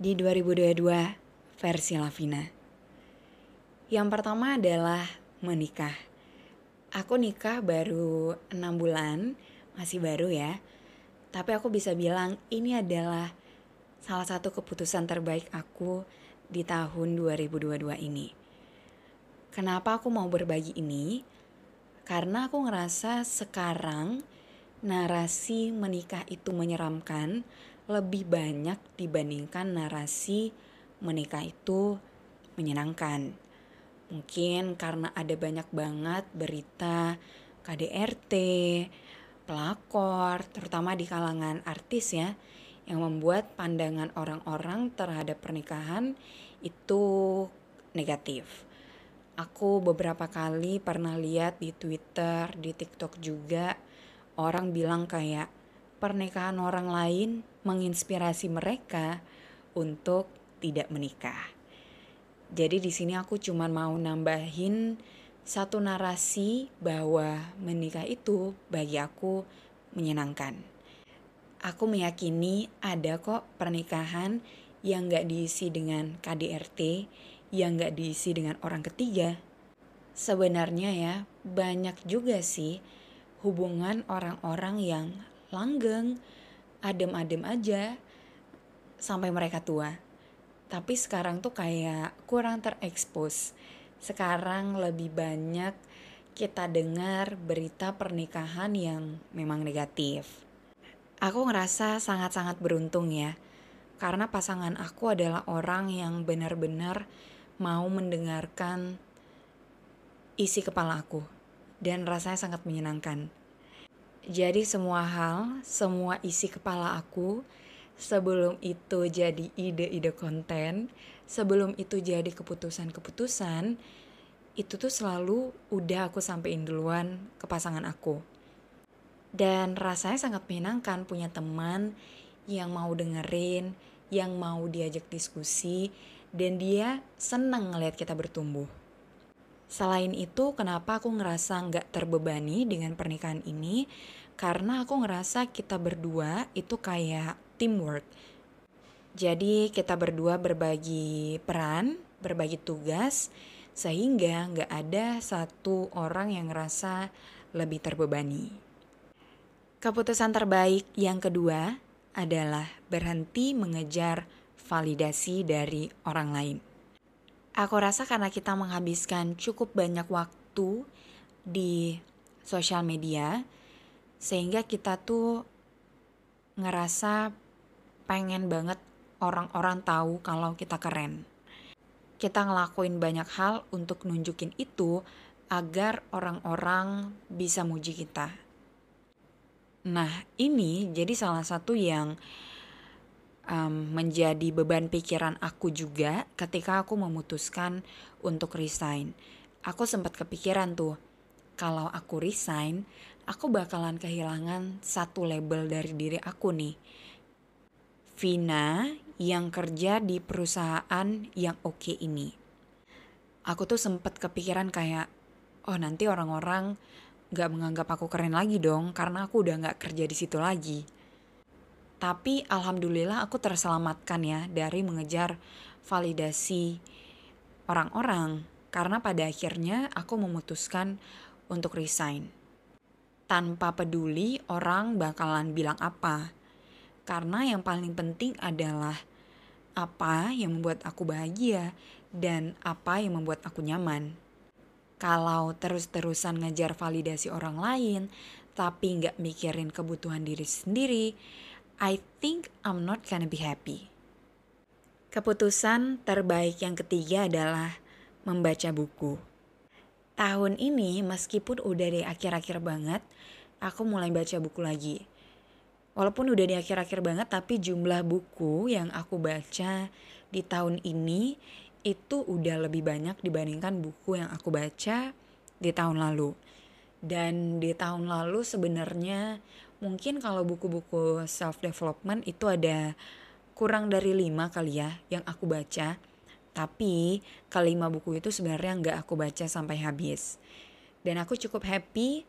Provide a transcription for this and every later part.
di 2022 versi Lavina. Yang pertama adalah menikah. Aku nikah baru 6 bulan, masih baru ya. Tapi aku bisa bilang ini adalah salah satu keputusan terbaik aku di tahun 2022 ini. Kenapa aku mau berbagi ini? Karena aku ngerasa sekarang narasi menikah itu menyeramkan lebih banyak dibandingkan narasi menikah itu menyenangkan. Mungkin karena ada banyak banget berita KDRT, pelakor, terutama di kalangan artis ya, yang membuat pandangan orang-orang terhadap pernikahan itu negatif. Aku beberapa kali pernah lihat di Twitter, di TikTok juga, orang bilang kayak pernikahan orang lain menginspirasi mereka untuk tidak menikah. Jadi di sini aku cuma mau nambahin satu narasi bahwa menikah itu bagi aku menyenangkan. Aku meyakini ada kok pernikahan yang gak diisi dengan KDRT, yang gak diisi dengan orang ketiga. Sebenarnya ya banyak juga sih hubungan orang-orang yang langgeng, adem-adem aja sampai mereka tua. Tapi sekarang tuh kayak kurang terekspos. Sekarang lebih banyak kita dengar berita pernikahan yang memang negatif. Aku ngerasa sangat-sangat beruntung ya. Karena pasangan aku adalah orang yang benar-benar mau mendengarkan isi kepala aku. Dan rasanya sangat menyenangkan jadi semua hal, semua isi kepala aku sebelum itu jadi ide-ide konten, sebelum itu jadi keputusan-keputusan, itu tuh selalu udah aku sampein duluan ke pasangan aku. Dan rasanya sangat menyenangkan punya teman yang mau dengerin, yang mau diajak diskusi, dan dia seneng ngeliat kita bertumbuh. Selain itu, kenapa aku ngerasa nggak terbebani dengan pernikahan ini? Karena aku ngerasa kita berdua itu kayak teamwork. Jadi kita berdua berbagi peran, berbagi tugas, sehingga nggak ada satu orang yang ngerasa lebih terbebani. Keputusan terbaik yang kedua adalah berhenti mengejar validasi dari orang lain. Aku rasa karena kita menghabiskan cukup banyak waktu di sosial media, sehingga kita tuh ngerasa pengen banget orang-orang tahu kalau kita keren. Kita ngelakuin banyak hal untuk nunjukin itu agar orang-orang bisa muji kita. Nah, ini jadi salah satu yang um, menjadi beban pikiran aku juga ketika aku memutuskan untuk resign. Aku sempat kepikiran tuh, kalau aku resign, aku bakalan kehilangan satu label dari diri aku nih. Vina yang kerja di perusahaan yang oke okay ini. Aku tuh sempat kepikiran kayak, oh nanti orang-orang gak menganggap aku keren lagi dong karena aku udah gak kerja di situ lagi. Tapi alhamdulillah aku terselamatkan ya dari mengejar validasi orang-orang. Karena pada akhirnya aku memutuskan untuk resign. Tanpa peduli orang bakalan bilang apa. Karena yang paling penting adalah apa yang membuat aku bahagia dan apa yang membuat aku nyaman. Kalau terus-terusan ngejar validasi orang lain, tapi nggak mikirin kebutuhan diri sendiri, I think I'm not gonna be happy. Keputusan terbaik yang ketiga adalah membaca buku. Tahun ini meskipun udah di akhir-akhir banget, aku mulai baca buku lagi. Walaupun udah di akhir-akhir banget, tapi jumlah buku yang aku baca di tahun ini itu udah lebih banyak dibandingkan buku yang aku baca di tahun lalu. Dan di tahun lalu sebenarnya mungkin kalau buku-buku self development itu ada kurang dari lima kali ya yang aku baca. Tapi kelima buku itu sebenarnya nggak aku baca sampai habis. Dan aku cukup happy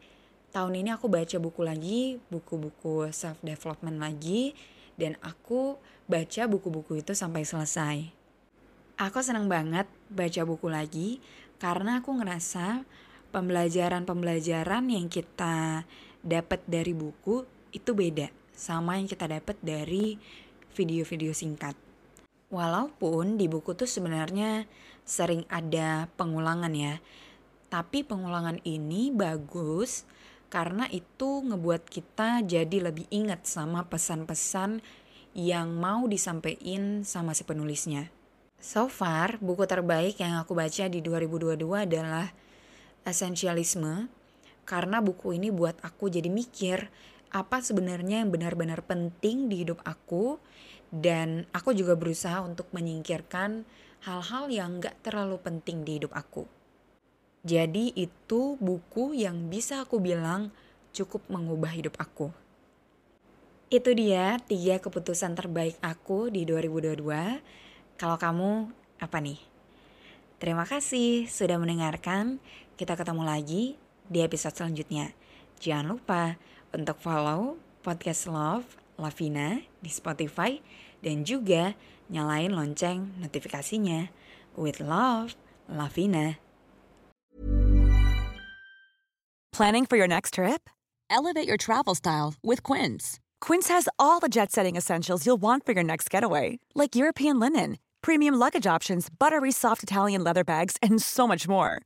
tahun ini aku baca buku lagi, buku-buku self development lagi, dan aku baca buku-buku itu sampai selesai. Aku senang banget baca buku lagi karena aku ngerasa pembelajaran-pembelajaran yang kita dapat dari buku itu beda sama yang kita dapat dari video-video singkat. Walaupun di buku tuh sebenarnya sering ada pengulangan ya. Tapi pengulangan ini bagus karena itu ngebuat kita jadi lebih ingat sama pesan-pesan yang mau disampaikan sama si penulisnya. So far, buku terbaik yang aku baca di 2022 adalah Essentialisme karena buku ini buat aku jadi mikir apa sebenarnya yang benar-benar penting di hidup aku dan aku juga berusaha untuk menyingkirkan hal-hal yang gak terlalu penting di hidup aku. Jadi itu buku yang bisa aku bilang cukup mengubah hidup aku. Itu dia tiga keputusan terbaik aku di 2022. Kalau kamu apa nih? Terima kasih sudah mendengarkan. Kita ketemu lagi di episode selanjutnya. Jangan lupa untuk follow podcast Love Lavina di Spotify dan juga nyalain lonceng notifikasinya. With love, Lavina. Planning for your next trip? Elevate your travel style with Quince. Quince has all the jet setting essentials you'll want for your next getaway, like European linen, premium luggage options, buttery soft Italian leather bags, and so much more.